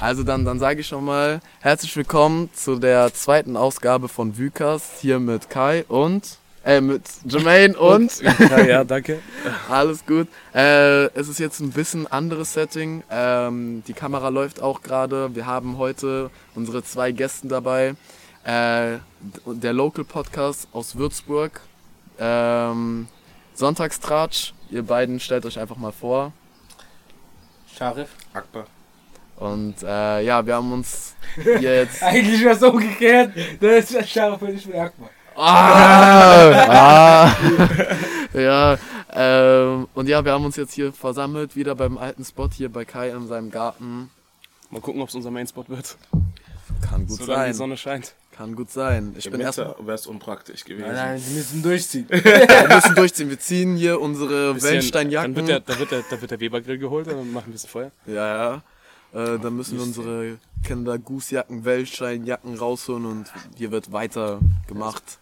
Also dann, dann sage ich schon mal herzlich willkommen zu der zweiten Ausgabe von Vykas hier mit Kai und äh, mit Jermaine und Ja, ja, danke. alles gut. Äh, es ist jetzt ein bisschen anderes Setting. Ähm, die Kamera läuft auch gerade. Wir haben heute unsere zwei Gäste dabei. Äh, der Local Podcast aus Würzburg. Ähm, Sonntagstratsch. Ihr beiden stellt euch einfach mal vor. Scharif. Akbar. Und äh, ja, wir haben uns hier jetzt. Eigentlich war es umgekehrt. Das ist und ich bin Akbar. Ah, ah, ja, ähm, und ja, wir haben uns jetzt hier versammelt, wieder beim alten Spot hier bei Kai in seinem Garten. Mal gucken, ob es unser Mainspot wird. Kann gut Solange die sein. Sonne scheint. Kann gut sein. Ich Im bin. Winter wäre es unpraktisch gewesen. Nein, nein, sie müssen durchziehen. Wir müssen durchziehen. Wir ziehen hier unsere Wellensteinjacken. Dann wird, der, da, wird der, da wird der Webergrill geholt, dann machen wir ein bisschen Feuer. ja, ja. Äh, dann müssen wir unsere Kinder Gußjacken, Wellensteinjacken rausholen und hier wird weiter gemacht.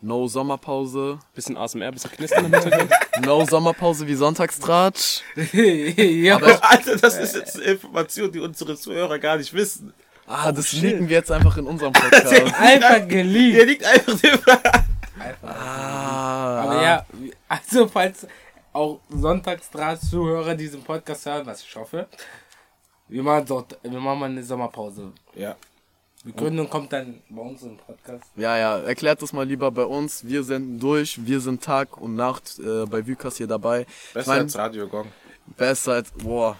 No Sommerpause. Bisschen ASMR, bisschen Knistern im Hintergrund. No Sommerpause wie Sonntagstratsch. ja, Alter, das ist jetzt eine Information, die unsere Zuhörer gar nicht wissen. Ah, das leaken wir jetzt einfach in unserem Podcast. einfach Hier geliebt. liegt einfach der ah, Aber ja, also falls auch Sonntagsdraht-Zuhörer diesen Podcast hören, was ich hoffe, wir machen, dort, wir machen mal eine Sommerpause. Ja. Begründung kommt dann bei uns im Podcast. Ja, ja, erklärt das mal lieber bei uns. Wir senden durch, wir sind Tag und Nacht äh, bei Vykas hier dabei. Besser mein- als Radio Gong. Besser als, boah,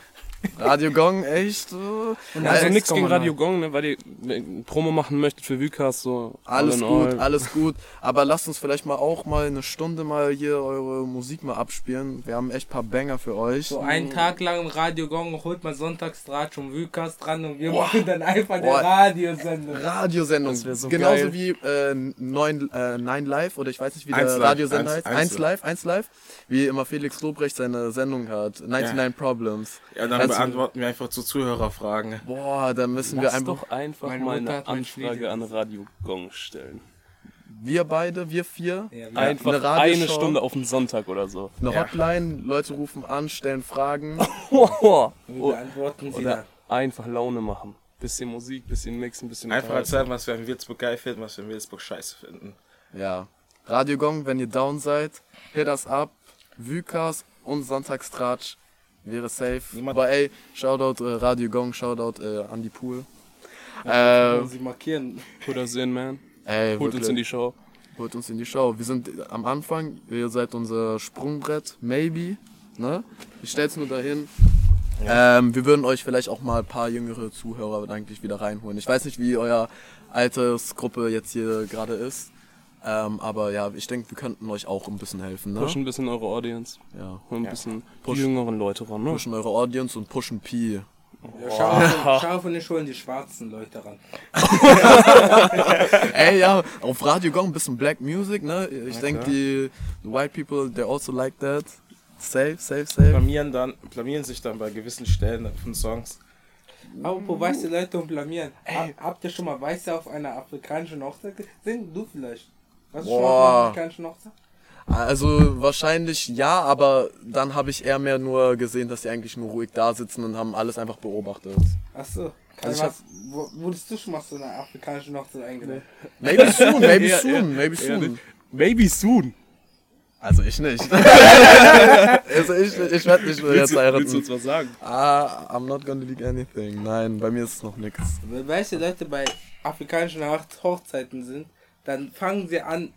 Radio Gong, echt? Und Also nichts gegen 6,9. Radio Gong, ne, weil ihr ein Promo machen möchtet für Vykas, so. Alles gut, all. alles gut. Aber lasst uns vielleicht mal auch mal eine Stunde mal hier eure Musik mal abspielen. Wir haben echt paar Banger für euch. So einen Tag lang im Radio Gong holt man Sonntagsdraht schon Wükas dran und wir machen dann einfach Boah. eine Radiosendung. Radiosendung. So Genauso geil. wie äh, 9, äh, 9 Live oder ich weiß nicht, wie Eins der Radiosender eins- heißt. eins 1 Live, 1 Live. Wie immer Felix Lobrecht seine Sendung hat. 99 Problems. Ja, dann beantworten wir einfach zu Zuhörerfragen. Boah, da müssen wir Lass einfach. doch einfach Meine mal eine Anfrage an Radio Gong stellen. Wir beide, wir vier. Ja, Einfach eine eine. Stunde auf den Sonntag oder so. Eine Ja. Hotline, Leute rufen an, stellen Fragen. Oh, wir beantworten sie oder dann. einfach Laune machen. Bisschen Musik, bisschen mixen, bisschen Einfach erzählen, was wir in Würzburg geil finden, was wir in Würzburg scheiße finden. Ja. Radio Gong, wenn ihr down seid, hit das ab. Vykas und Sonntagstratsch wäre safe. Niemand- Aber ey, Shoutout äh, Radio Gong, Shoutout äh, an die Pool. Äh, sie markieren. Put us in, man. ey, Holt uns wirklich, in die Show. holt uns in die Show. Wir sind am Anfang, ihr seid unser Sprungbrett, maybe. Ne? Ich stell's nur dahin. Ähm, wir würden euch vielleicht auch mal ein paar jüngere Zuhörer eigentlich wieder reinholen. Ich weiß nicht, wie euer Altersgruppe jetzt hier gerade ist. Ähm, aber ja, ich denke, wir könnten euch auch ein bisschen helfen. Ne? Pushen ein bisschen eure Audience. Ja. Holen ein Ja. bisschen Push. die jüngeren Leute ran, ne? Pushen eure Audience und pushen Pi. Ja, Scharf, Scharf und ich holen die schwarzen Leute ran. Ey, ja, auf Radio Gong ein bisschen Black Music, ne? Ich denke, die White People, they also like that. Safe, safe, safe. Blamieren, dann, blamieren sich dann bei gewissen Stellen von Songs. Apropos weiße Leute und blamieren. Ha, habt ihr schon mal Weiße auf einer afrikanischen Hochzeit gesehen? Du vielleicht. Warst du schon mal Boah. einer afrikanischen Hochzeit? Also wahrscheinlich ja, aber dann habe ich eher mehr nur gesehen, dass die eigentlich nur ruhig da sitzen und haben alles einfach beobachtet. Achso. Also Also ich was, wo, wurdest du schon mal zu einer afrikanischen Hochzeit eingeladen? Maybe soon, maybe soon, ja, maybe ja, soon. Maybe soon. Also ich nicht. also ich, ich werde nicht mehr jetzt du, willst du heiraten. uns was sagen? Ah, I'm not gonna leak anything. Nein, bei mir ist es noch nix. Wenn weiße Leute bei afrikanischen Hoch- Hochzeiten sind, dann fangen sie an,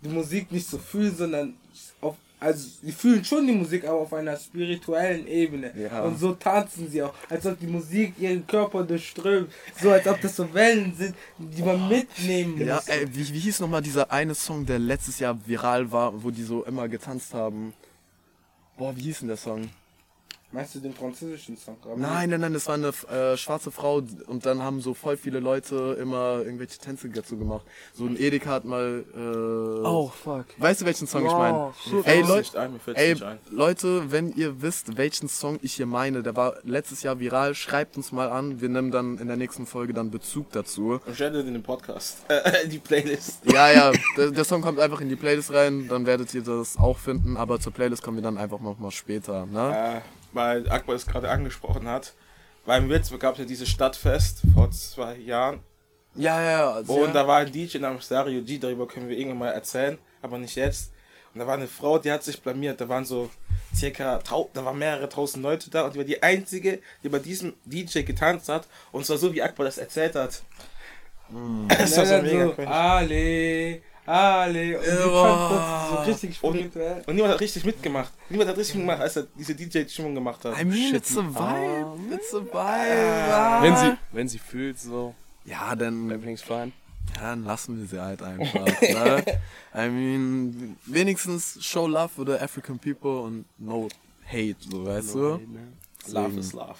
die Musik nicht zu fühlen, sondern auf, also sie fühlen schon die Musik, aber auf einer spirituellen Ebene. Ja. Und so tanzen sie auch, als ob die Musik ihren Körper durchströmt, so als ob das so Wellen sind, die man mitnehmen muss. Ja, ey, wie, wie hieß nochmal dieser eine Song, der letztes Jahr viral war, wo die so immer getanzt haben? Boah, wie hieß denn der Song? Meinst du den französischen Song? Nein, nein, nein, das war eine äh, schwarze Frau und dann haben so voll viele Leute immer irgendwelche Tänze dazu gemacht. So ein Edeka hat mal. Äh, Oh, fuck. Weißt du, welchen Song ich Oh, meine? Ey, nicht ein, ey, nicht ein. Leute, wenn ihr wisst, welchen Song ich hier meine, der war letztes Jahr viral, schreibt uns mal an. Wir nehmen dann in der nächsten Folge dann Bezug dazu. Und stell dir den Podcast, äh, die Playlist. Ja, ja, der, der Song kommt einfach in die Playlist rein, dann werdet ihr das auch finden, aber zur Playlist kommen wir dann einfach noch mal später, ne? Äh, weil Akbar es gerade angesprochen hat, in Würzburg gab es ja dieses Stadtfest vor zwei Jahren. Ja, ja, also, Und ja. da war ein DJ namens Dario G, darüber können wir irgendwann mal erzählen, aber nicht jetzt. Und da war eine Frau, die hat sich blamiert. Da waren so circa, da waren mehrere tausend Leute da und die war die einzige, die bei diesem DJ getanzt hat. Und zwar so, wie Akbar das erzählt hat. Das war so mega so. Ale, Ale. Und die Ja. das so richtig Und- spirituell. Und niemand hat richtig mitgemacht. Niemand hat richtig mitgemacht, als er diese DJ-Stimmung gemacht hat. I mean, it's a vibe. It's a vibe. Ah. Wenn sie, wenn sie fühlt, so, Ja, dann, everything's fine. ja, dann lassen wir sie halt einfach. ne? I mean, wenigstens show love for the African people und no hate, so weißt du. Love is love.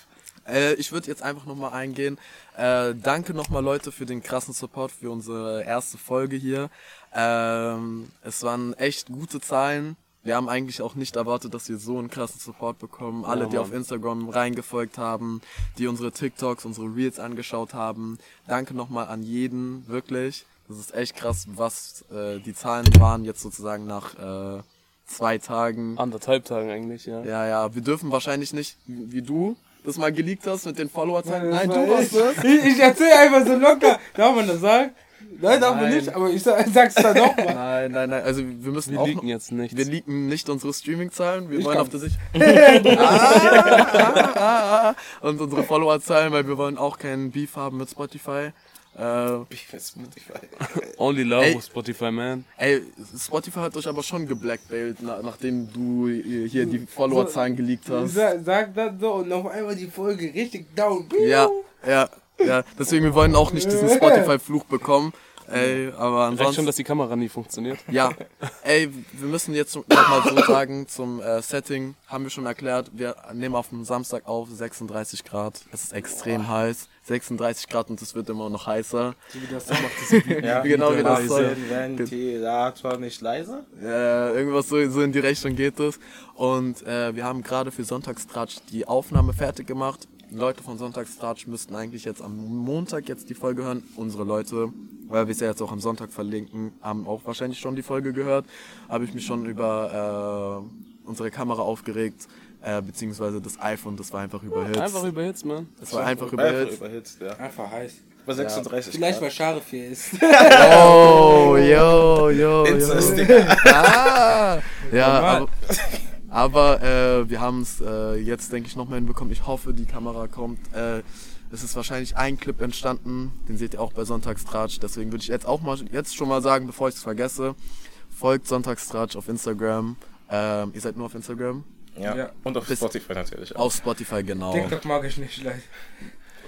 Äh, ich würde jetzt einfach nochmal eingehen. Äh, danke nochmal Leute für den krassen Support für unsere erste Folge hier. Ähm, es waren echt gute Zahlen. Wir haben eigentlich auch nicht erwartet, dass wir so einen krassen Support bekommen. Alle, die auf Instagram reingefolgt haben, die unsere TikToks, unsere Reels angeschaut haben. Danke nochmal an jeden, wirklich. Das ist echt krass, was äh, die Zahlen waren jetzt sozusagen nach äh, zwei Tagen. Anderthalb Tagen eigentlich, ja. Ja, ja, wir dürfen wahrscheinlich nicht, wie wie du das mal geleakt hast mit den Followerzahlen. Nein, war du warst das. Ich, ich erzähl einfach so locker. Darf man das sagen? Nein, darf man Nein. nicht, aber ich sag, sag's dann nochmal. Nein, nein, nein, also wir müssen Wir auch leaken noch, jetzt nichts. wir leaken nicht unsere Streaming-Zahlen, wir Ich wollen kann. auf der Sicht. ah, ah, ah, ah. Und unsere Followerzahlen, weil wir wollen auch keinen Beef haben mit Spotify. Äh, Ich find's Spotify. Only love Ey. with Spotify, man. ey, Spotify hat euch aber schon geblackbailt, na, nachdem du hier die Followerzahlen geleakt hast. Sag, sag das so und auf einmal die Folge richtig down. Ja, ja, ja. Deswegen, wir wollen auch nicht diesen Spotify-Fluch bekommen. Ey, aber Reicht schon, ansonsten. dass die Kamera nie funktioniert. Ja, ey, wir müssen jetzt nochmal so sagen, zum äh, Setting haben wir schon erklärt, wir nehmen auf dem Samstag auf, 36 Grad, es ist extrem heiß, 36 Grad und es wird immer noch heißer. Ja, Genau wie das soll. Ventilator nicht leise? Äh, irgendwas so, so in die Richtung geht es. Und äh, wir haben gerade für Sonntagstratsch die Aufnahme fertig gemacht. Leute von Sonntagstratsch müssten eigentlich jetzt am Montag jetzt die Folge hören. Unsere Leute, weil wir es ja jetzt auch am Sonntag verlinken, haben auch wahrscheinlich schon die Folge gehört. Habe ich mich schon über äh, unsere Kamera aufgeregt, äh, beziehungsweise das iPhone, das war einfach überhitzt. Einfach überhitzt, man. das war einfach Einfach überhitzt. überhitzt, ja. Einfach heiß. Bei 36 Vielleicht Grad. weil Scharif hier ist. Oh, yo, yo, Inzest, yo. Ah, ja, aber, aber äh, wir haben es äh, jetzt, denke ich, noch mal hinbekommen. Ich hoffe, die Kamera kommt. Äh, es ist wahrscheinlich ein Clip entstanden, den seht ihr auch bei Sonntagstratsch. Deswegen würde ich jetzt auch mal jetzt schon mal sagen, bevor ich es vergesse, folgt Sonntagstratsch auf Instagram. Ähm, ihr seid nur auf Instagram? Ja. Ja. Und auf Bis- Spotify natürlich auch. Auf Spotify, genau. TikTok mag ich nicht, Leute.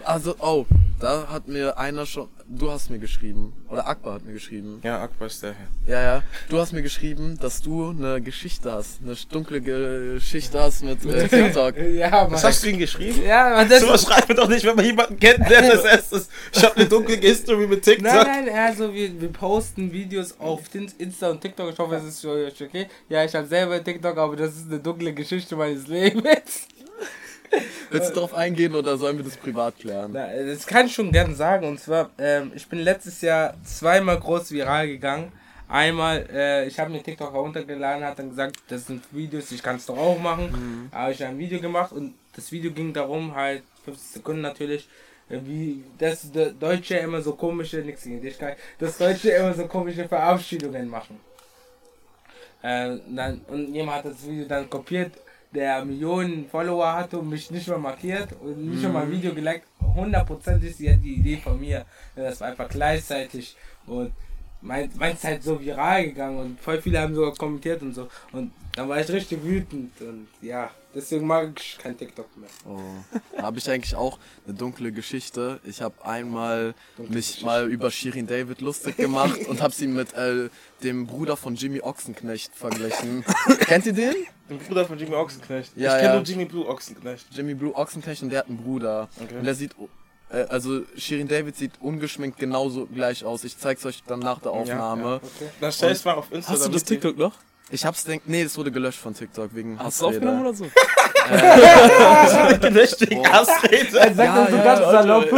Also, oh, da hat mir einer schon, du hast mir geschrieben, oder Akbar hat mir geschrieben. Ja, Akbar ist der. Ja, ja. Du hast mir geschrieben, dass du eine Geschichte hast, eine dunkle Geschichte hast mit äh, TikTok. Ja, Mann. Was hast du ihm geschrieben? Ja, man, das Sowas schreibt man doch nicht, wenn man jemanden kennt, der das erstes. Ich hab eine dunkle History mit TikTok. Nein, nein, also wir, wir posten Videos auf Insta und TikTok. Ich hoffe, es ist für euch okay. Ja, ich habe selber TikTok, aber das ist eine dunkle Geschichte meines Lebens. Willst du darauf eingehen oder sollen wir das privat klären? Na, das kann ich schon gerne sagen. Und zwar, ähm, ich bin letztes Jahr zweimal groß viral gegangen. Einmal, äh, ich habe mir TikTok heruntergeladen, hat dann gesagt, das sind Videos, ich kann es doch auch machen. Habe ich ein Video gemacht und das Video ging darum, halt 50 Sekunden natürlich, äh, wie das Deutsche immer so komische, nix gegen dich, das Deutsche immer so komische Verabschiedungen machen. Äh, dann, und jemand hat das Video dann kopiert, der Millionen Follower hatte und mich nicht mal markiert und nicht mal ein Video geliked. 100% ist ja die Idee von mir. Das war einfach gleichzeitig und mein, mein ist halt so viral gegangen und voll viele haben sogar kommentiert und so. Und dann war ich richtig wütend und ja, deswegen mag ich kein TikTok mehr. Oh. Da habe ich eigentlich auch eine dunkle Geschichte. Ich habe einmal mich mal über Shirin David lustig gemacht und habe sie mit äh, dem Bruder von Jimmy Ochsenknecht verglichen. Kennt ihr den? Den Bruder von Jimmy Ochsenknecht. Ja, ich kenne ja. nur Jimmy Blue Ochsenknecht. Jimmy Blue Ochsenknecht und der hat einen Bruder. Okay. Und der sieht, äh, also Shirin David sieht ungeschminkt genauso gleich aus. Ich zeig's euch dann nach der Aufnahme. Okay. Dann stellst du mal auf Insta. Hast du das TikTok noch? Ich hab's denk, nee, das wurde gelöscht von TikTok wegen Hast du aufgenommen Hassrede. oder so? gelöscht wegen Hassrede. Sag Ja, das so ja, ganz salopp.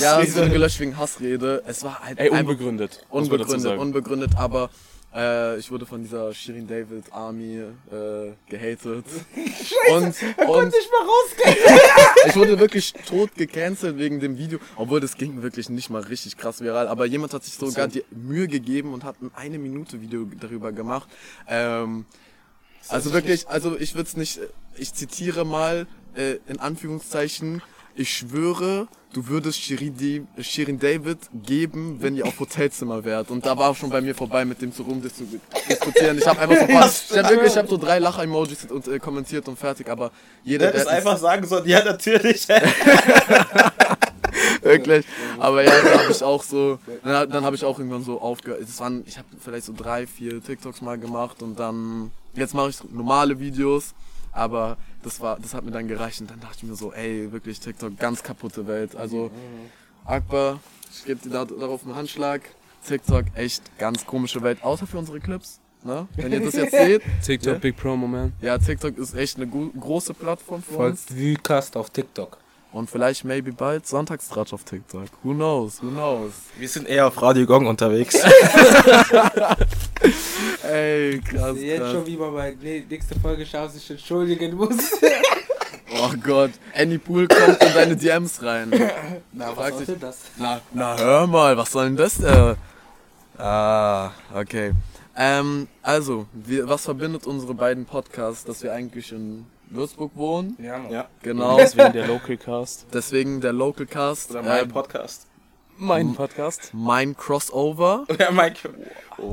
Ja, es wurde gelöscht wegen Hassrede. Es war halt Ey, unbegründet. unbegründet, unbegründet, aber Äh, ich wurde von dieser Shirin David Army äh, gehatet. und, und nicht mal rausgehen. ich wurde wirklich tot gecancelt wegen dem Video, obwohl das ging wirklich nicht mal richtig krass viral. Aber jemand hat sich sogar die Mühe gegeben und hat ein eine Minute Video darüber gemacht. Ähm, also wirklich, also ich würde es nicht, ich zitiere mal äh, in Anführungszeichen, ich schwöre, du würdest Shirin, David geben, wenn ihr auf Hotelzimmer wärt. Und da war schon bei mir vorbei mit dem zu rumdiskutieren. Ich habe einfach so ein paar, ich habe wirklich, ich habe so drei Lach-Emojis und äh, kommentiert und fertig. Aber jeder, Der der einfach sagen sollen, ja, natürlich. Wirklich. Aber ja, dann habe ich auch so, dann, dann habe ich auch irgendwann so aufgehört. Es waren, ich habe vielleicht so drei, vier TikToks mal gemacht und dann, jetzt mache ich normale Videos, aber das war, das hat mir dann gereicht und dann dachte ich mir so, ey, wirklich TikTok, ganz kaputte Welt. Also, Akbar, ich gebe dir da, darauf einen Handschlag. TikTok, echt ganz komische Welt, außer für unsere Clips. Ne? Wenn ihr das jetzt seht, TikTok, Ja. Big Promo, man. ja, TikTok ist echt eine große Plattform für uns. Folgt Vucast auf TikTok. Und vielleicht, maybe bald Sonntagstratsch auf TikTok. Who knows, who knows. Wir sind eher auf Radio Gong unterwegs. Ey, krass, Jetzt krass. schon, wie man bei nee, nächste Folge schaut, sich entschuldigen muss. Oh Gott, Andy Pool kommt in deine DMs rein. Na, Fragt sich- das? Na, na hör mal, was soll denn das? Äh? Ah, okay. Ähm, also, wir, was verbindet unsere beiden Podcasts, dass wir eigentlich in Würzburg wohnen? Ja, Mann. ja. Genau, Deswegen der Local Cast. deswegen der Local Cast, Oder mein äh, Podcast. Mein Podcast. mein Crossover. Ja, mein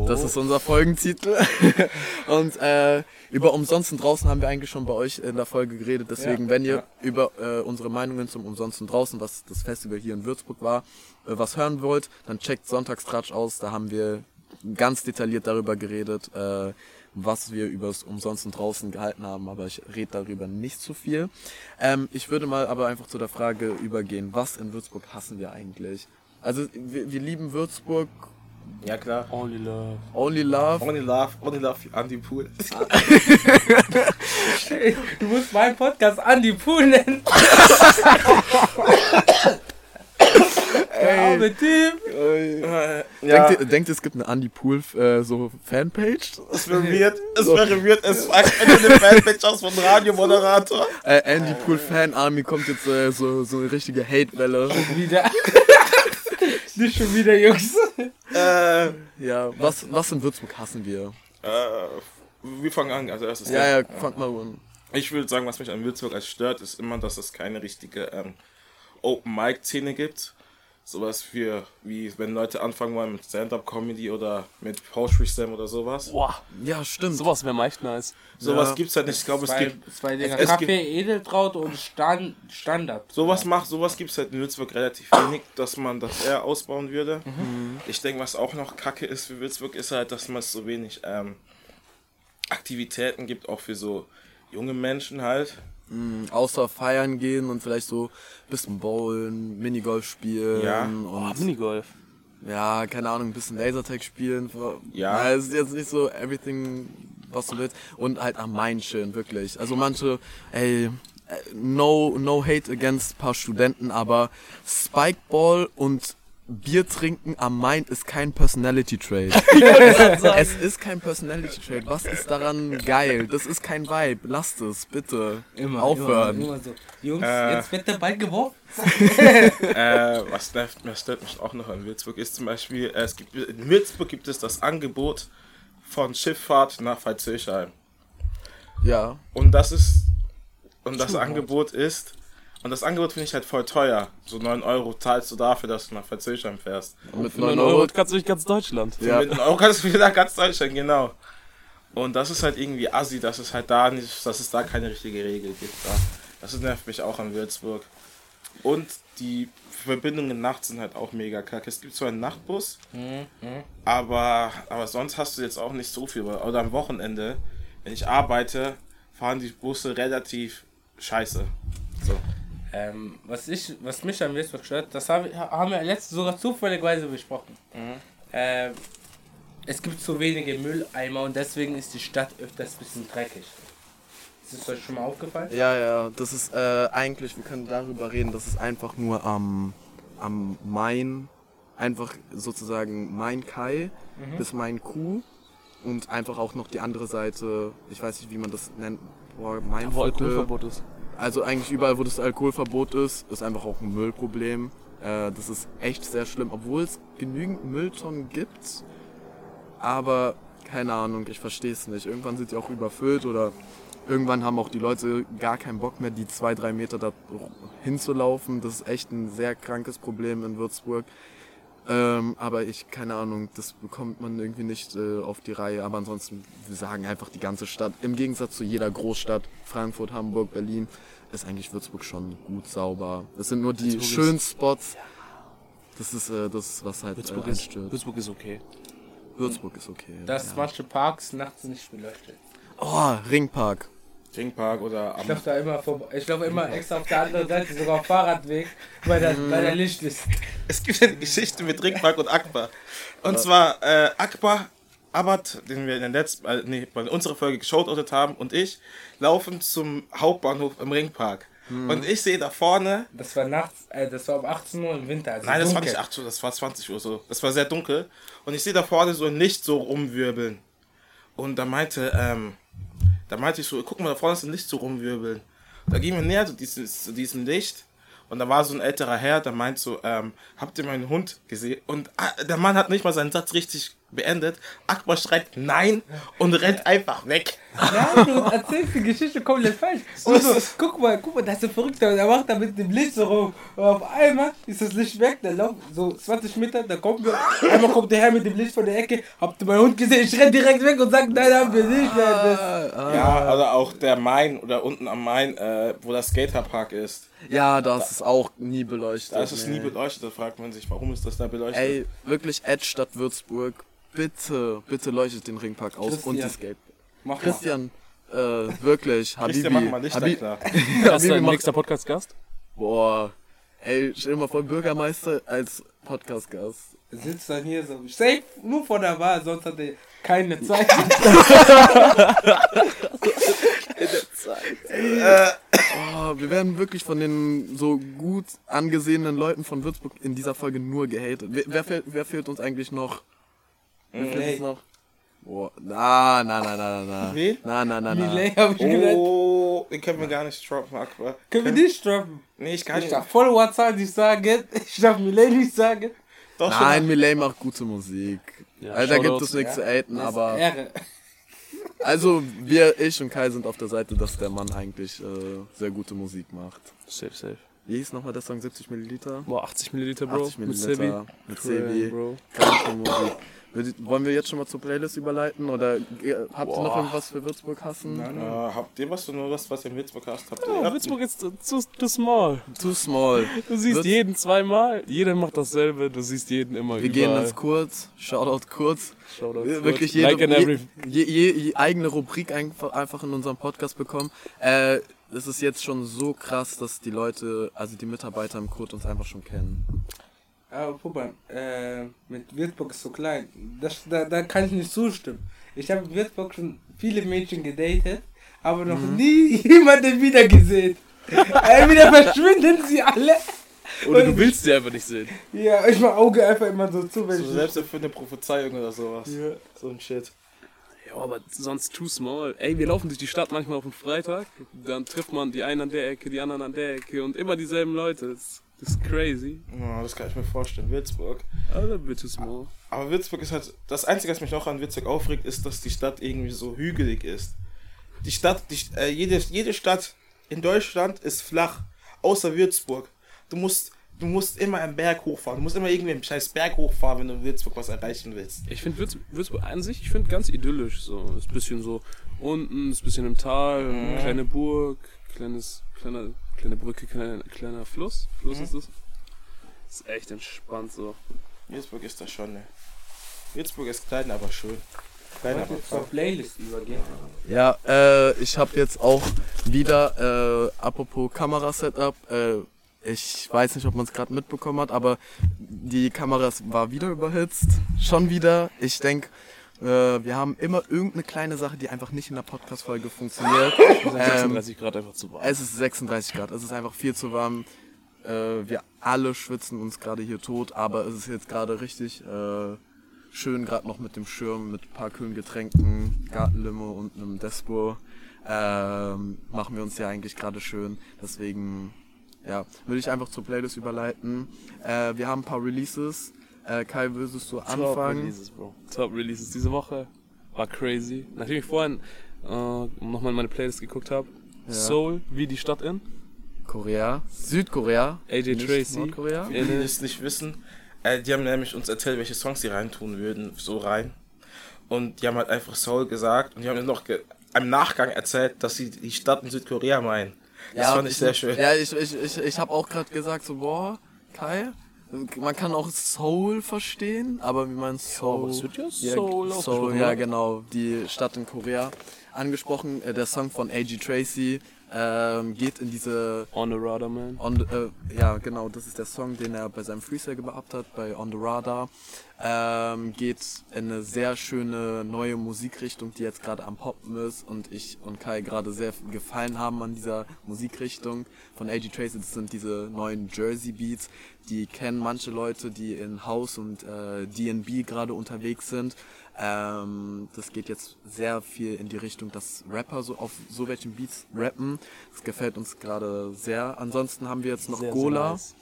Das ist unser Folgentitel. Und äh, über Umsonsten draußen haben wir eigentlich schon bei euch in der Folge geredet. Deswegen, Ja, wenn ihr ja. über äh, unsere Meinungen zum Umsonsten draußen, was das Festival hier in Würzburg war, äh, was hören wollt, dann checkt Sonntagstratsch aus. Da haben wir ganz detailliert darüber geredet, äh, was wir über das Umsonsten draußen gehalten haben. Aber ich rede darüber nicht zu viel. Ähm, ich würde mal aber einfach zu der Frage übergehen, was in Würzburg hassen wir eigentlich? Also wir, wir lieben Würzburg, Ja, klar. Only Love. only love. Only Love, Only Love Andy Pool. Du musst meinen Podcast Andy Pool nennen. Der arme Typ. Äh, Denkt, ja, ihr, denkt ihr, es gibt eine Andy Pool äh, so Fanpage? es wäre weird. Es wäre weird. Es fragt eine Fanpage aus von Radiomoderator. Äh, Andy Pool Fan Army kommt jetzt äh, so, so eine richtige Hate-Welle. Wieder. Nicht schon wieder, Jungs. Äh, Ja, was, was in Würzburg hassen wir? äh, wir fangen an. Also erstes. Ja, ja, fangt mal an. Ich würde sagen, was mich an Würzburg als stört, ist immer, dass es keine richtige ähm, Open-Mic-Szene gibt. Sowas für, wie wenn Leute anfangen wollen mit Stand-Up-Comedy oder mit Poetry Slam oder sowas. Boah, Ja, stimmt. sowas wäre echt nice. Sowas Ja. gibt's halt nicht. Ich glaube, es gibt. zwei Dinger. es gibt- Kaffee, Edeltraut und Stand, Standard. Sowas macht, sowas gibt's halt in Würzburg relativ wenig, dass man das eher ausbauen würde. Ich denke, was auch noch kacke ist für Würzburg, ist halt, dass man so wenig ähm, Aktivitäten gibt, auch für so junge Menschen halt. Außer feiern gehen und vielleicht so ein bisschen bowlen, Minigolf spielen Ja. Und Minigolf. ja, keine Ahnung, ein bisschen Lasertag spielen. Ja. Es ist jetzt nicht so everything, was du willst. Und halt am Main chillen, wirklich. Also manche, ey, äh, no, no hate against paar Studenten, aber Spikeball und Bier trinken am Main ist kein Personality Trade. es, es ist kein Personality Trade. Was ist daran geil? Das ist kein Vibe. Lasst es, bitte. Immer. Aufhören. Immer, immer so. Jungs, Äh. jetzt wird der Ball geworfen. äh, was, nervt, was stört mich auch noch an Würzburg ist zum Beispiel, äh, es gibt, in Würzburg gibt es das Angebot von Schifffahrt nach Veitshöchheim. Ja. Und das ist, und das Angebot ist, und das Angebot finde ich halt voll teuer. So 9 Euro zahlst du dafür, dass du nach Veitshöchheim fährst. Und mit Für 9 9 Euro. Kannst du durch ganz Deutschland. Ja. Mit 9 Euro kannst du wieder ganz Deutschland, genau. Und das ist halt irgendwie assi, dass es halt da nicht, dass es da keine richtige Regel gibt. Da. Das nervt mich auch an Würzburg. Und die Verbindungen nachts sind halt auch mega kacke. Es gibt zwar einen Nachtbus, aber, aber sonst hast du jetzt auch nicht so viel. Oder am Wochenende, wenn ich arbeite, fahren die Busse relativ scheiße. So. Ähm, was, ich, was mich am Würzburg stört, das haben, haben wir letztens sogar zufälligerweise besprochen. Ähm, es gibt zu wenige Mülleimer und deswegen ist die Stadt öfters ein bisschen dreckig. Ist es euch schon mal aufgefallen? Ja, ja, das ist äh, eigentlich, wir können darüber reden, das ist einfach nur am, am Main, einfach sozusagen Main Kai bis Main Kuh. und einfach auch noch die andere Seite, ich weiß nicht, wie man das nennt, boah, mein Wo Viertel. Alkoholverbot ist. Also eigentlich überall, wo das Alkoholverbot ist, ist einfach auch ein Müllproblem. Äh, das ist echt sehr schlimm, obwohl es genügend Mülltonnen gibt. Aber keine Ahnung, ich verstehe es nicht. Irgendwann sind die auch überfüllt oder irgendwann haben auch die Leute gar keinen Bock mehr, die zwei, drei Meter da hinzulaufen. Das ist echt ein sehr krankes Problem in Würzburg. Ähm, aber ich, keine Ahnung, das bekommt man irgendwie nicht äh, auf die Reihe. Aber ansonsten, wir sagen einfach die ganze Stadt. Im Gegensatz zu jeder Großstadt, Frankfurt, Hamburg, Berlin, ist eigentlich Würzburg schon gut sauber. Es sind nur die schönen Spots. Das ist äh, das, was halt Würzburg äh, ist. Würzburg ist okay. Würzburg ist okay. Dass ja. manche Parks nachts nicht beleuchtet. Oh, Ringpark. Ringpark oder Ich am. laufe da immer vor, ich laufe immer extra auf der anderen Seite, sogar auf Fahrradweg, weil da, weil da Licht ist. Es gibt eine Geschichte mit Ringpark und Akbar. Und zwar äh, Akbar, Abad, den wir in der letzten, äh, nee, bei unserer Folge geschaut haben, und ich laufen zum Hauptbahnhof im Ringpark. Und ich sehe da vorne, Das war nachts, äh, das war um 18 Uhr im Winter. Also nein, das war dunkel. nicht 8 Uhr, das war 20 Uhr so. Das war sehr dunkel. Und ich sehe da vorne so ein Licht so rumwirbeln. Und da meinte, ähm, da meinte ich so, guck mal, da vorne ist ein Licht so rumwirbeln. Da gingen wir näher zu, dieses, zu diesem Licht. Und da war so ein älterer Herr, der meint so, ähm, habt ihr meinen Hund gesehen? Und ah, der Mann hat nicht mal seinen Satz richtig beendet. Akbar schreit nein und rennt einfach weg. Nein, du erzählst die Geschichte komplett falsch. Und so, guck mal, guck mal, da ist ein Verrückter, der macht da mit dem Licht so rum. Und auf einmal ist das Licht weg, der läuft so 20 Meter, da kommt wir, einmal kommt der Herr mit dem Licht von der Ecke, habt ihr meinen Hund gesehen? Ich renn direkt weg und sag, nein, haben wir nicht. Das, Ja, oder auch der Main oder unten am Main, äh, wo das Skaterpark ist. Ja, das ist auch nie beleuchtet. Da ist es nie nee. beleuchtet. Da fragt man sich, warum ist das da beleuchtet? Ey, wirklich Edge Stadt Würzburg, bitte, bitte leuchtet den Ringpark aus und die Christian. Skate. mach mal. Christian, äh, wirklich, Habibi. Christian, mach mal Lichter Habi- klar. Habibi du ein macht, nächster Podcast-Gast? boah, ey, stell dir mal vor, Bürgermeister als Podcast-Gast. Sitzt dann hier so, safe, nur vor der Wahl, sonst hat er keine Zeit. Oh, wir werden wirklich von den so gut angesehenen Leuten von Würzburg in dieser Folge nur gehatet. Wer, wer, fehlt, wer fehlt uns eigentlich noch? Wer fehlt Millet. uns noch? Boah, na, na, na, na, na. Wen? Na, na, na, na. Millet hab ich gedacht. Oh, den können wir gar nicht droppen, Akbar. Können wir nicht droppen? Nee, ich kann Ich nicht. darf Followerzahl nicht sagen, ich darf Millet nicht sagen. Doch schon. Nein, Millet macht gute Musik. Ja, Alter, gibt es nichts zu haten, ist aber Ehre. also wir, ich und Kai sind auf der Seite, dass der Mann eigentlich äh, sehr gute Musik macht. Safe, safe. Wie hieß nochmal der Song 70 Milliliter? Boah, 80 Milliliter, Bro. 80 Mit Milliliter Sebi. mit Sebi. Bro. Musik. Wollen wir jetzt schon mal zur Playlist überleiten oder habt ihr noch Boah. irgendwas für Würzburg hassen? Äh, habt ihr was, nur was, was ihr in Würzburg hast? Habt ihr? Ja, habt- Würzburg ist zu, zu, small. Too small. Du siehst Würz- jeden zweimal, jeder macht dasselbe, du siehst jeden immer Wir gehen überall. ins Kurz. Shoutout Kurz. Shoutout Wir- kurz. Wirklich jede, Like je, je, je eigene Rubrik einfach, einfach in unserem Podcast bekommen. Äh, es ist jetzt schon so krass, dass die Leute, also die Mitarbeiter im Kurt uns einfach schon kennen. Aber guck mal, äh, mit Würzburg ist so klein. Das, da, da kann ich nicht zustimmen. Ich habe in Würzburg schon viele Mädchen gedatet, aber noch Mhm. nie jemanden wieder gesehen. Entweder verschwinden sie alle. Oder du willst sie einfach nicht sehen. Ja, ich mach Auge einfach immer so zu, wenn So ich. selbst für eine Prophezeiung oder sowas. Ja. So ein Shit. Ja, aber sonst too small. Ey, wir laufen durch die Stadt manchmal auf den Freitag, dann trifft man die einen an der Ecke, die anderen an der Ecke und immer dieselben Leute. Das, das ist crazy. Ja, das kann ich mir vorstellen. Würzburg. Aber bitte small. Aber Würzburg ist halt. Das Einzige, was mich noch an Würzburg aufregt, ist, dass die Stadt irgendwie so hügelig ist. Die Stadt, die, äh, jede, jede Stadt in Deutschland ist flach, außer Würzburg. Du musst, du musst immer einen Berg hochfahren. Du musst immer irgendwie einen scheiß Berg hochfahren, wenn du in Würzburg was erreichen willst. Ich finde Würz, Würzburg an sich, ich finde ganz idyllisch. So, ist ein bisschen so unten, ist ein bisschen im Tal, Mhm. kleine Burg, kleines, kleiner, kleine Brücke, kleiner, kleiner Fluss. Fluss Mhm. ist das. Ist echt entspannt so. Würzburg ist das schon, ne? Würzburg ist klein, aber schön. Klein, aber zur. Playlist übergehen. Ja, äh, ich habe jetzt auch wieder, äh, apropos Kamerasetup, äh, ich weiß nicht, ob man es gerade mitbekommen hat, aber die Kamera war wieder überhitzt. Schon wieder. Ich denke, äh, wir haben immer irgendeine kleine Sache, die einfach nicht in der Podcast-Folge funktioniert. Ähm, 36 Grad einfach zu warm. es ist 36 Grad, es ist einfach viel zu warm. Äh, wir alle schwitzen uns gerade hier tot, aber es ist jetzt gerade richtig, äh, schön gerade noch mit dem Schirm, mit ein paar kühlen Getränken, Gartenlimo und einem Despo. Ähm, machen wir uns ja eigentlich gerade schön. Deswegen, ja, würde ich einfach zur Playlist überleiten. Äh, wir haben ein paar Releases. Äh, Kai, würdest du Top anfangen? Releases, Bro. Top Releases diese Woche. War crazy. Nachdem ich vorhin äh, nochmal in meine Playlist geguckt habe. Ja. Soul, wie die Stadt in. Korea, Südkorea, AJ nicht Tracy. Nordkorea. Für die, die es nicht wissen, äh, die haben nämlich uns erzählt, welche Songs sie reintun würden, so rein. Und die haben halt einfach Soul gesagt und die haben noch im Nachgang erzählt, dass sie die Stadt in Südkorea meinen. Das fand ich sehr schön. Ja, ich, ich, ich, ich habe auch gerade gesagt, so, boah, Kai, man kann auch Seoul verstehen, aber wie man Seoul... ja Ja, Seoul Seoul, ausgesprochen, ja genau, die Stadt in Korea. Angesprochen, äh, der Song von A.G. Tracy ähm, geht in diese On the Radar, man. On the, äh, ja, genau, das ist der Song, den er bei seinem Freestyle gehabt hat, bei On the Radar. Ähm, geht in eine sehr schöne neue Musikrichtung, die jetzt gerade am Poppen ist und ich und Kai gerade sehr gefallen haben an dieser Musikrichtung von A.G. Tracy. Das sind diese neuen Jersey Beats, die kennen manche Leute, die in House und äh, D&B gerade unterwegs sind. Ähm, das geht jetzt sehr viel in die Richtung, dass Rapper so auf so welchen Beats rappen. Das gefällt uns gerade sehr. Ansonsten haben wir jetzt noch Sehr, sehr Gola. nice.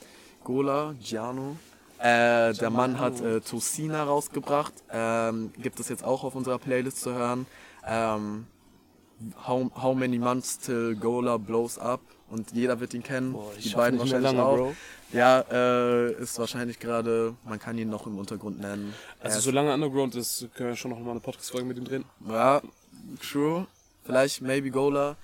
Gola, Giano. Äh, der Mann hat äh, Tosina rausgebracht. Ähm, gibt es jetzt auch auf unserer Playlist zu hören. Ähm, how, how many months till Gola blows up? Und jeder wird ihn kennen. Boah, ich Die beiden wahrscheinlich lange, auch. Bro. Ja, äh, ist wahrscheinlich gerade, man kann ihn noch im Untergrund nennen. Also solange Underground ist, können wir schon noch mal eine Podcast-Folge mit ihm drehen. ja, true. Vielleicht, maybe Gola.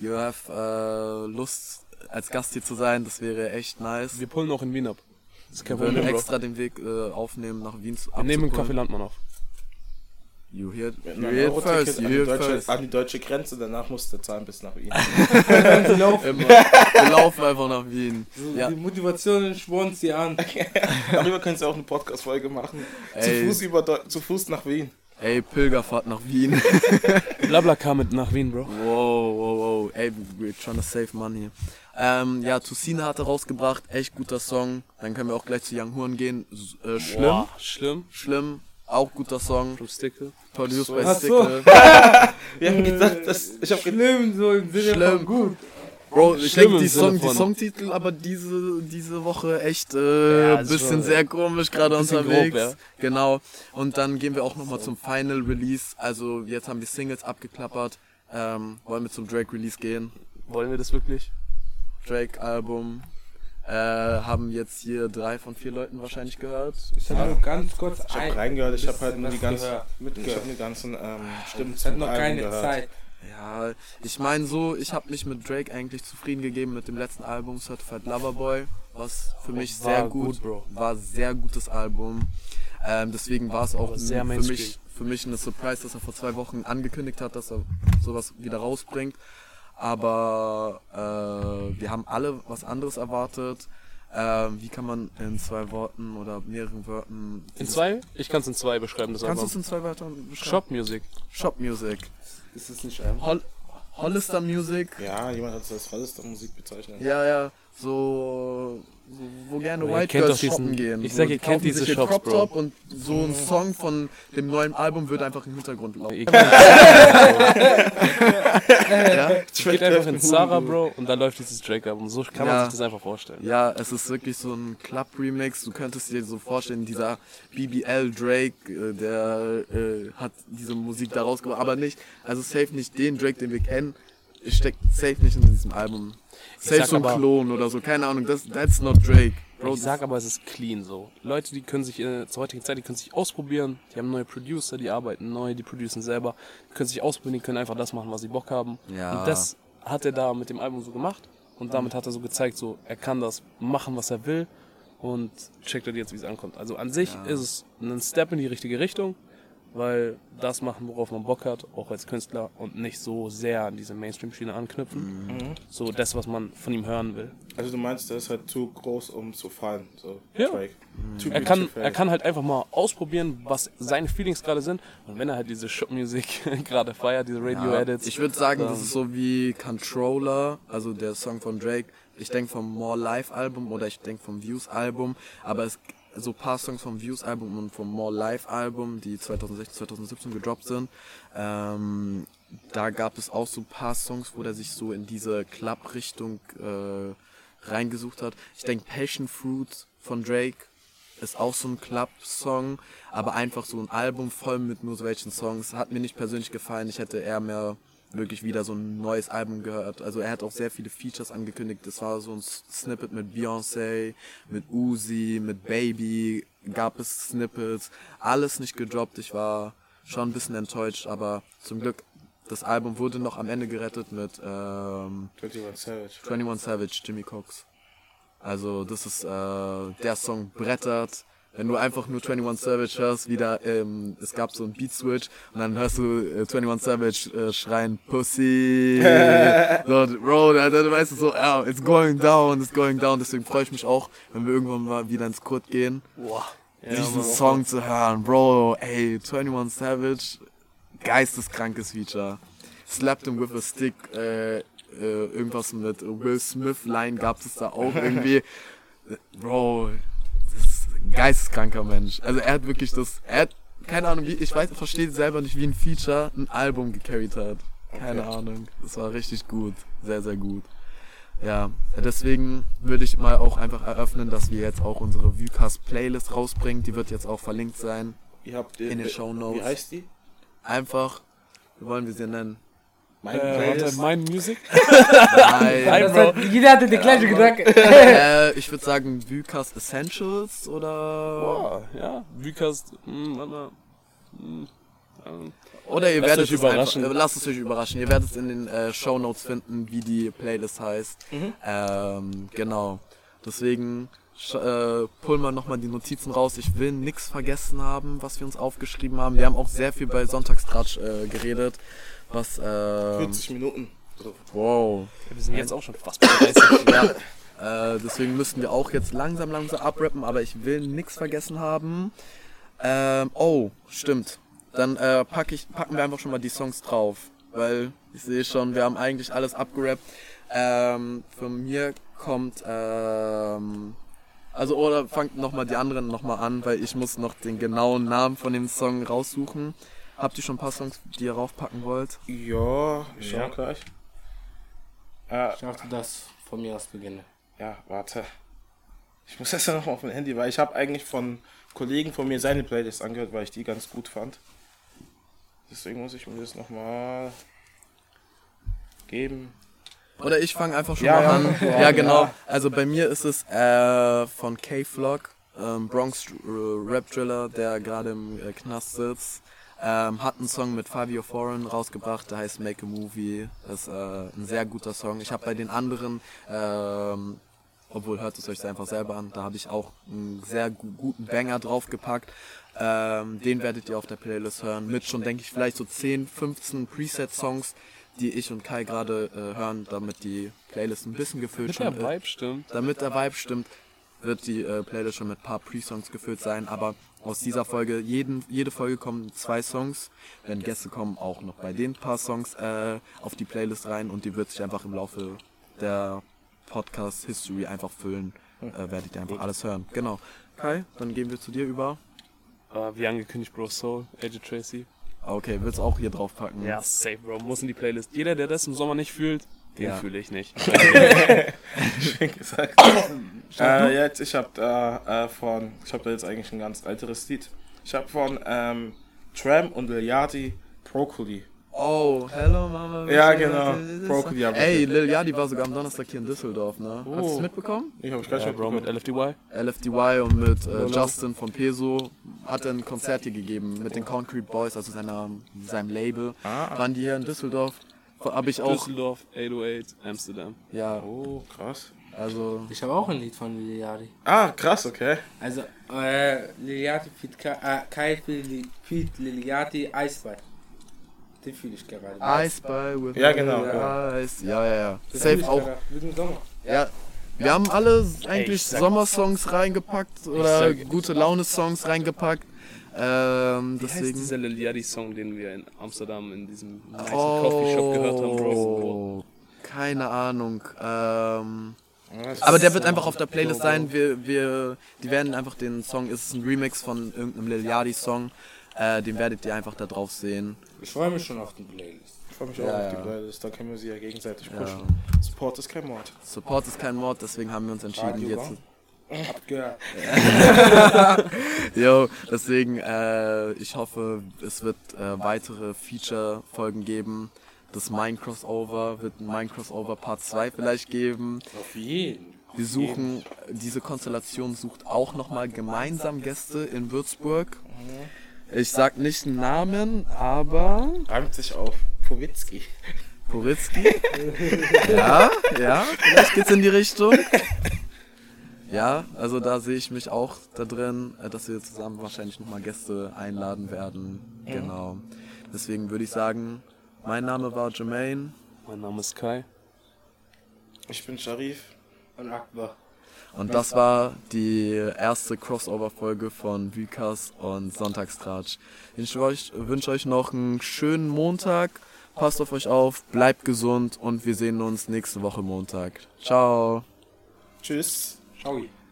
You have äh, Lust, als Gast hier zu sein. Das wäre echt nice. Wir pullen auch in Wien ab. Das ist kein Wir würden Bro. extra den Weg äh, aufnehmen, nach Wien zu Wir nehmen einen. Kaffee Landmann auf. You hear, you hear it first, you an, die hear it deutsche, first. an die deutsche Grenze, danach musst du zahlen bis nach Wien. Immer. Wir laufen einfach nach Wien. Ja, Die Motivation spornt sie an. Darüber könntest du auch eine Podcast-Folge machen. Zu Ey. Fuß, über zu Fuß nach Wien. ey, Pilgerfahrt nach Wien. Blablacar mit nach Wien, Bro. Wow, wow, wow. Ey, we're trying to save money. Ähm, ja, Tusina hatte rausgebracht, echt guter Song. Dann können wir auch gleich zu Young Horn gehen. Äh, schlimm, Boah, schlimm. schlimm, auch guter Song. Stickle. Produced by Ach so. Stickle. Wir haben gedacht, dass, ich habe Schlimm, so im Sinne Schlimm. von gut. Bro, ich denke, die, Song, die Songtitel aber diese, diese Woche echt äh, Ja, bisschen schon- sehr komisch gerade unterwegs. grob, ja. Genau. Und dann gehen wir auch nochmal zum Final Release. Also jetzt haben wir Singles abgeklappert. Ähm, wollen wir zum Drake Release gehen? Wollen wir das wirklich? Drake Album. Äh, haben jetzt hier drei von vier Leuten wahrscheinlich gehört. Ich habe nur ganz kurz ich hab ein- reingehört, ich habe halt nur die ganzen, ich mitgehört. habe die ganzen ähm, Stimmen Ich hatte noch keine gehört. Zeit. Ja, ich meine so, ich habe mich mit Drake eigentlich zufrieden gegeben mit dem letzten Album Certified Lover Boy, was für mich War sehr gut, gut, Bro. war sehr gutes Album. Ähm, deswegen war es auch sehr für mich für mich eine Surprise, dass er vor zwei Wochen angekündigt hat, dass er sowas wieder rausbringt. Aber äh, wir haben alle was anderes erwartet. Ähm, wie kann man in zwei Worten oder mehreren Wörtern In zwei? Ich kann es in zwei beschreiben, das Kannst du es in zwei Wörtern beschreiben? Shop Music. Shop Music. Ist es nicht ein? Hol Hollister Music. Ja, jemand hat es als Hollister Musik bezeichnet. Ja, ja, so, so wo gerne White Girls doch diesen- shoppen gehen. ich sag, ihr kennt diese Shops, Crop Bro. Top und so ein Song von dem neuen Album wird einfach im Hintergrund laufen. Ja, Geht einfach in Zara, Bro, und dann läuft dieses Drake-Album. So kann man Ja. sich das einfach vorstellen. ja, es ist wirklich so ein Club-Remix. Du könntest dir so vorstellen, dieser BBL Drake, äh, der äh, hat diese Musik da rausgebracht, aber nicht, also safe nicht den Drake, den wir kennen. Steckt safe nicht in diesem Album. Safe so ein Klon oder so, keine Ahnung. Das, that's not Drake. Bro, ich sag aber, es ist clean so. Leute, die können sich äh, zur heutigen Zeit, die können sich ausprobieren. Die haben neue Producer, die arbeiten neu, die producen selber. Die können sich ausprobieren, die können einfach das machen, was sie Bock haben. Ja. Und das hat er da mit dem Album so gemacht. Und damit hat er so gezeigt, so er kann das machen, was er will. Und checkt er jetzt, wie es ankommt. Also an sich ist es ein Step in die richtige Richtung, weil das machen, worauf man Bock hat, auch als Künstler und nicht so sehr an diese Mainstream-Schiene anknüpfen. Mhm. So das, was man von ihm hören will. Also du meinst, der ist halt zu groß, um zu fallen. So, Ja. Drake. Too Er kann, er kann halt einfach mal ausprobieren, was seine Feelings gerade sind. Und wenn er halt diese Shop-Musik gerade feiert, diese Ja, Radio-Edits. ich würde sagen, das ist so wie Controller, also der Song von Drake. Ich denke vom More Life Album oder ich denke vom Views Album, aber es so ein paar Songs vom Views Album und vom More Live Album, die 2016, 2017 gedroppt sind. Ähm, da gab es auch so ein paar Songs, wo der sich so in diese Club-Richtung äh, reingesucht hat. Ich denke Passion Fruit von Drake ist auch so ein Club-Song, aber einfach so ein Album voll mit nur solchen Songs. Hat mir nicht persönlich gefallen. Ich hätte eher mehr wirklich wieder so ein neues Album gehört. Also er hat auch sehr viele Features angekündigt. Das war so ein Snippet mit Beyoncé, mit Uzi, mit Baby, gab es Snippets. Alles nicht gedroppt. Ich war schon ein bisschen enttäuscht, aber zum Glück das Album wurde noch am Ende gerettet mit ähm, 21 Savage. 21 Savage, Jimmy Cox. Also das ist äh, der Song brettert. Wenn du einfach nur 21 Savage hörst, wieder, ähm, es gab so einen Beat Switch und dann hörst du äh, 21 Savage äh, schreien Pussy. so, Bro, da, da weißt du so, ja, it's going down, it's going down. Deswegen freue ich mich auch, wenn wir irgendwann mal wieder ins Kurt gehen, Boah. diesen Song zu hören. Bro, ey, 21 Savage, geisteskrankes Feature. Slapped him with a stick, äh, äh, irgendwas mit Will Smith Line gab es da auch irgendwie. Bro, geisteskranker Mensch. Also er hat wirklich das, er hat, keine Ahnung, wie, ich weiß, verstehe selber nicht, wie ein Feature ein Album gecarried hat. Keine Ahnung. Das war richtig gut. Sehr, sehr gut. Ja, deswegen würde ich mal auch einfach eröffnen, dass wir jetzt auch unsere Vucast Playlist rausbringen. Die wird jetzt auch verlinkt sein. Ihr habt In den wie- Shownotes. Wie heißt die? Einfach, wie wollen wir sie nennen? Mein Äh, Mind Music? Nein. Nein, Bro. hat, jeder hatte den gleichen Gedanken. äh, ich würde sagen Vucast Essentials oder Boah, ja. Vucast, hm, warte mal. Hm, ähm, oder ihr werdet euch es überraschen. Einfach, äh, lasst es euch überraschen. Ihr werdet es in den äh, Show Notes finden, wie die Playlist heißt. Mhm. Ähm, genau. Deswegen äh, pullen wir nochmal die Notizen raus. Ich will nichts vergessen haben, was wir uns aufgeschrieben haben. Wir haben auch sehr viel bei Sonntagstratsch äh, geredet. Was, ähm, 40 Minuten. So. wow. wir sind jetzt auch schon fast bei 30. Ja, äh, deswegen müssten wir auch jetzt langsam, langsam abrappen, aber ich will nichts vergessen haben. Ähm, oh, stimmt. Dann äh, pack ich, packen wir einfach schon mal die Songs drauf, weil ich sehe schon, wir haben eigentlich alles abgerappt. Ähm, von mir kommt, ähm, also oder fangt nochmal die anderen nochmal an, weil ich muss noch den genauen Namen von dem Song raussuchen. Habt ihr schon ein paar Songs, die ihr raufpacken wollt? Ja, ich schau Ja. gleich. Äh, Ich dachte, das von mir aus beginne. ja, warte. Ich muss erst noch mal auf mein Handy, weil ich habe eigentlich von Kollegen von mir seine Playlist angehört, weil ich die ganz gut fand. Deswegen muss ich mir das nochmal geben. Oder ich fange einfach schon Ja, mal ja. an. Ja, Ja, genau. ja. Also bei mir ist es äh, von K-Flock, ähm, Bronx äh, Rap Driller, der gerade im äh, Knast sitzt. Ähm, hat einen Song mit Fabio Foreign rausgebracht, der heißt Make a Movie. Das ist äh, ein sehr guter Song. Ich habe bei den anderen, ähm, obwohl hört es euch einfach selber an, da habe ich auch einen sehr gu guten Banger draufgepackt. Ähm, den werdet ihr auf der Playlist hören. Mit schon, denke ich, vielleicht so 10, 15 Preset-Songs, die ich und Kai gerade äh, hören, damit die Playlist ein bisschen gefüllt Mit schon der Vibe stimmt. damit der Vibe stimmt, wird die äh, Playlist schon mit ein paar Pre-Songs gefüllt sein. Aber aus dieser Folge, jeden, jede Folge kommen zwei Songs. Wenn Gäste kommen, auch noch bei den paar Songs äh, auf die Playlist rein und die wird sich einfach im Laufe der Podcast-History einfach füllen. Äh, werdet ihr einfach alles hören. Genau. Kai, dann gehen wir zu dir über. Äh, wie angekündigt, Bro Soul, AJ Tracy. Okay, willst auch hier drauf packen? Ja, safe, Bro. Muss in die Playlist. Jeder, der das im Sommer nicht fühlt, den Ja. fühle ich nicht. Schön gesagt. äh, jetzt, ich habe da äh, von, ich habe da jetzt eigentlich ein ganz älteres Lied. Ich habe von ähm, Tram und Lil Yachty Broccoli. Oh, hello Mama. Ja, genau. Broccoli hab ich Ey. Lil Yachty war sogar am Donnerstag hier in Düsseldorf, ne? Hast du es Oh. mitbekommen? Ich habe ich gleich ja, Bro, mit LFDY. LFDY und mit äh, Justin von Peso hat er ein Konzert hier gegeben mit den Concrete Boys, also seiner, seinem Label. Ah. Waren die hier in Düsseldorf? Habe ich auch, Düsseldorf, 808, Amsterdam. ja, Oh, krass. also, Ich habe auch ein Lied von Liliadi. Ah, krass, okay. Also, äh, Liliati Feed Kai, äh, Kai Feed Feed Liliati Eisball. Den fühle ich gerade. By with Ja, genau, Ice. Ja, ja, ja. Safe auch. Ja. Wir haben alle eigentlich Sommersongs reingepackt oder sag- gute Laune-Songs reingepackt. Ähm, Wie heißt deswegen. dieser Lil Yachty-Song, den wir in Amsterdam in diesem nice Coffeeshop gehört haben, Bro? Oh, keine Ahnung. Ähm, Aber der wird einfach auf der Playlist sein. Wir, wir, die werden einfach den Song, ist ein Remix von irgendeinem Lil Yachty Song. Äh, den werdet ihr einfach da drauf sehen. Ich freue mich schon auf die Playlist. Ich freue mich auch Ja, auf die ja. Playlist, da können wir sie ja gegenseitig Ja. pushen. Support ist kein Mord. Support ist kein Mord, deswegen haben wir uns entschieden, Radio jetzt. Abgehört. Jo, deswegen, äh, ich hoffe, es wird äh, weitere Feature-Folgen geben. Das Mine-Crossover wird ein Mine-Crossover Part 2 vielleicht geben. Auf jeden. Wir suchen, diese Konstellation sucht auch nochmal gemeinsam Gäste in Würzburg. Ich sag nicht einen Namen, aber Reimt sich auf Powitzki. Poritzky. ja, ja, vielleicht geht's in die Richtung. Ja, also da sehe ich mich auch da drin, äh, dass wir zusammen wahrscheinlich nochmal Gäste einladen werden. Genau. Deswegen würde ich sagen, mein Name war Jermaine. Mein Name ist Kai. Ich bin Sharif. Und Akbar. Und das war die erste Crossover-Folge von Vykas und Sonntagstratsch. Ich wünsche euch noch einen schönen Montag. Passt auf euch auf, bleibt gesund und wir sehen uns nächste Woche Montag. Ciao. Tschüss. Ciao.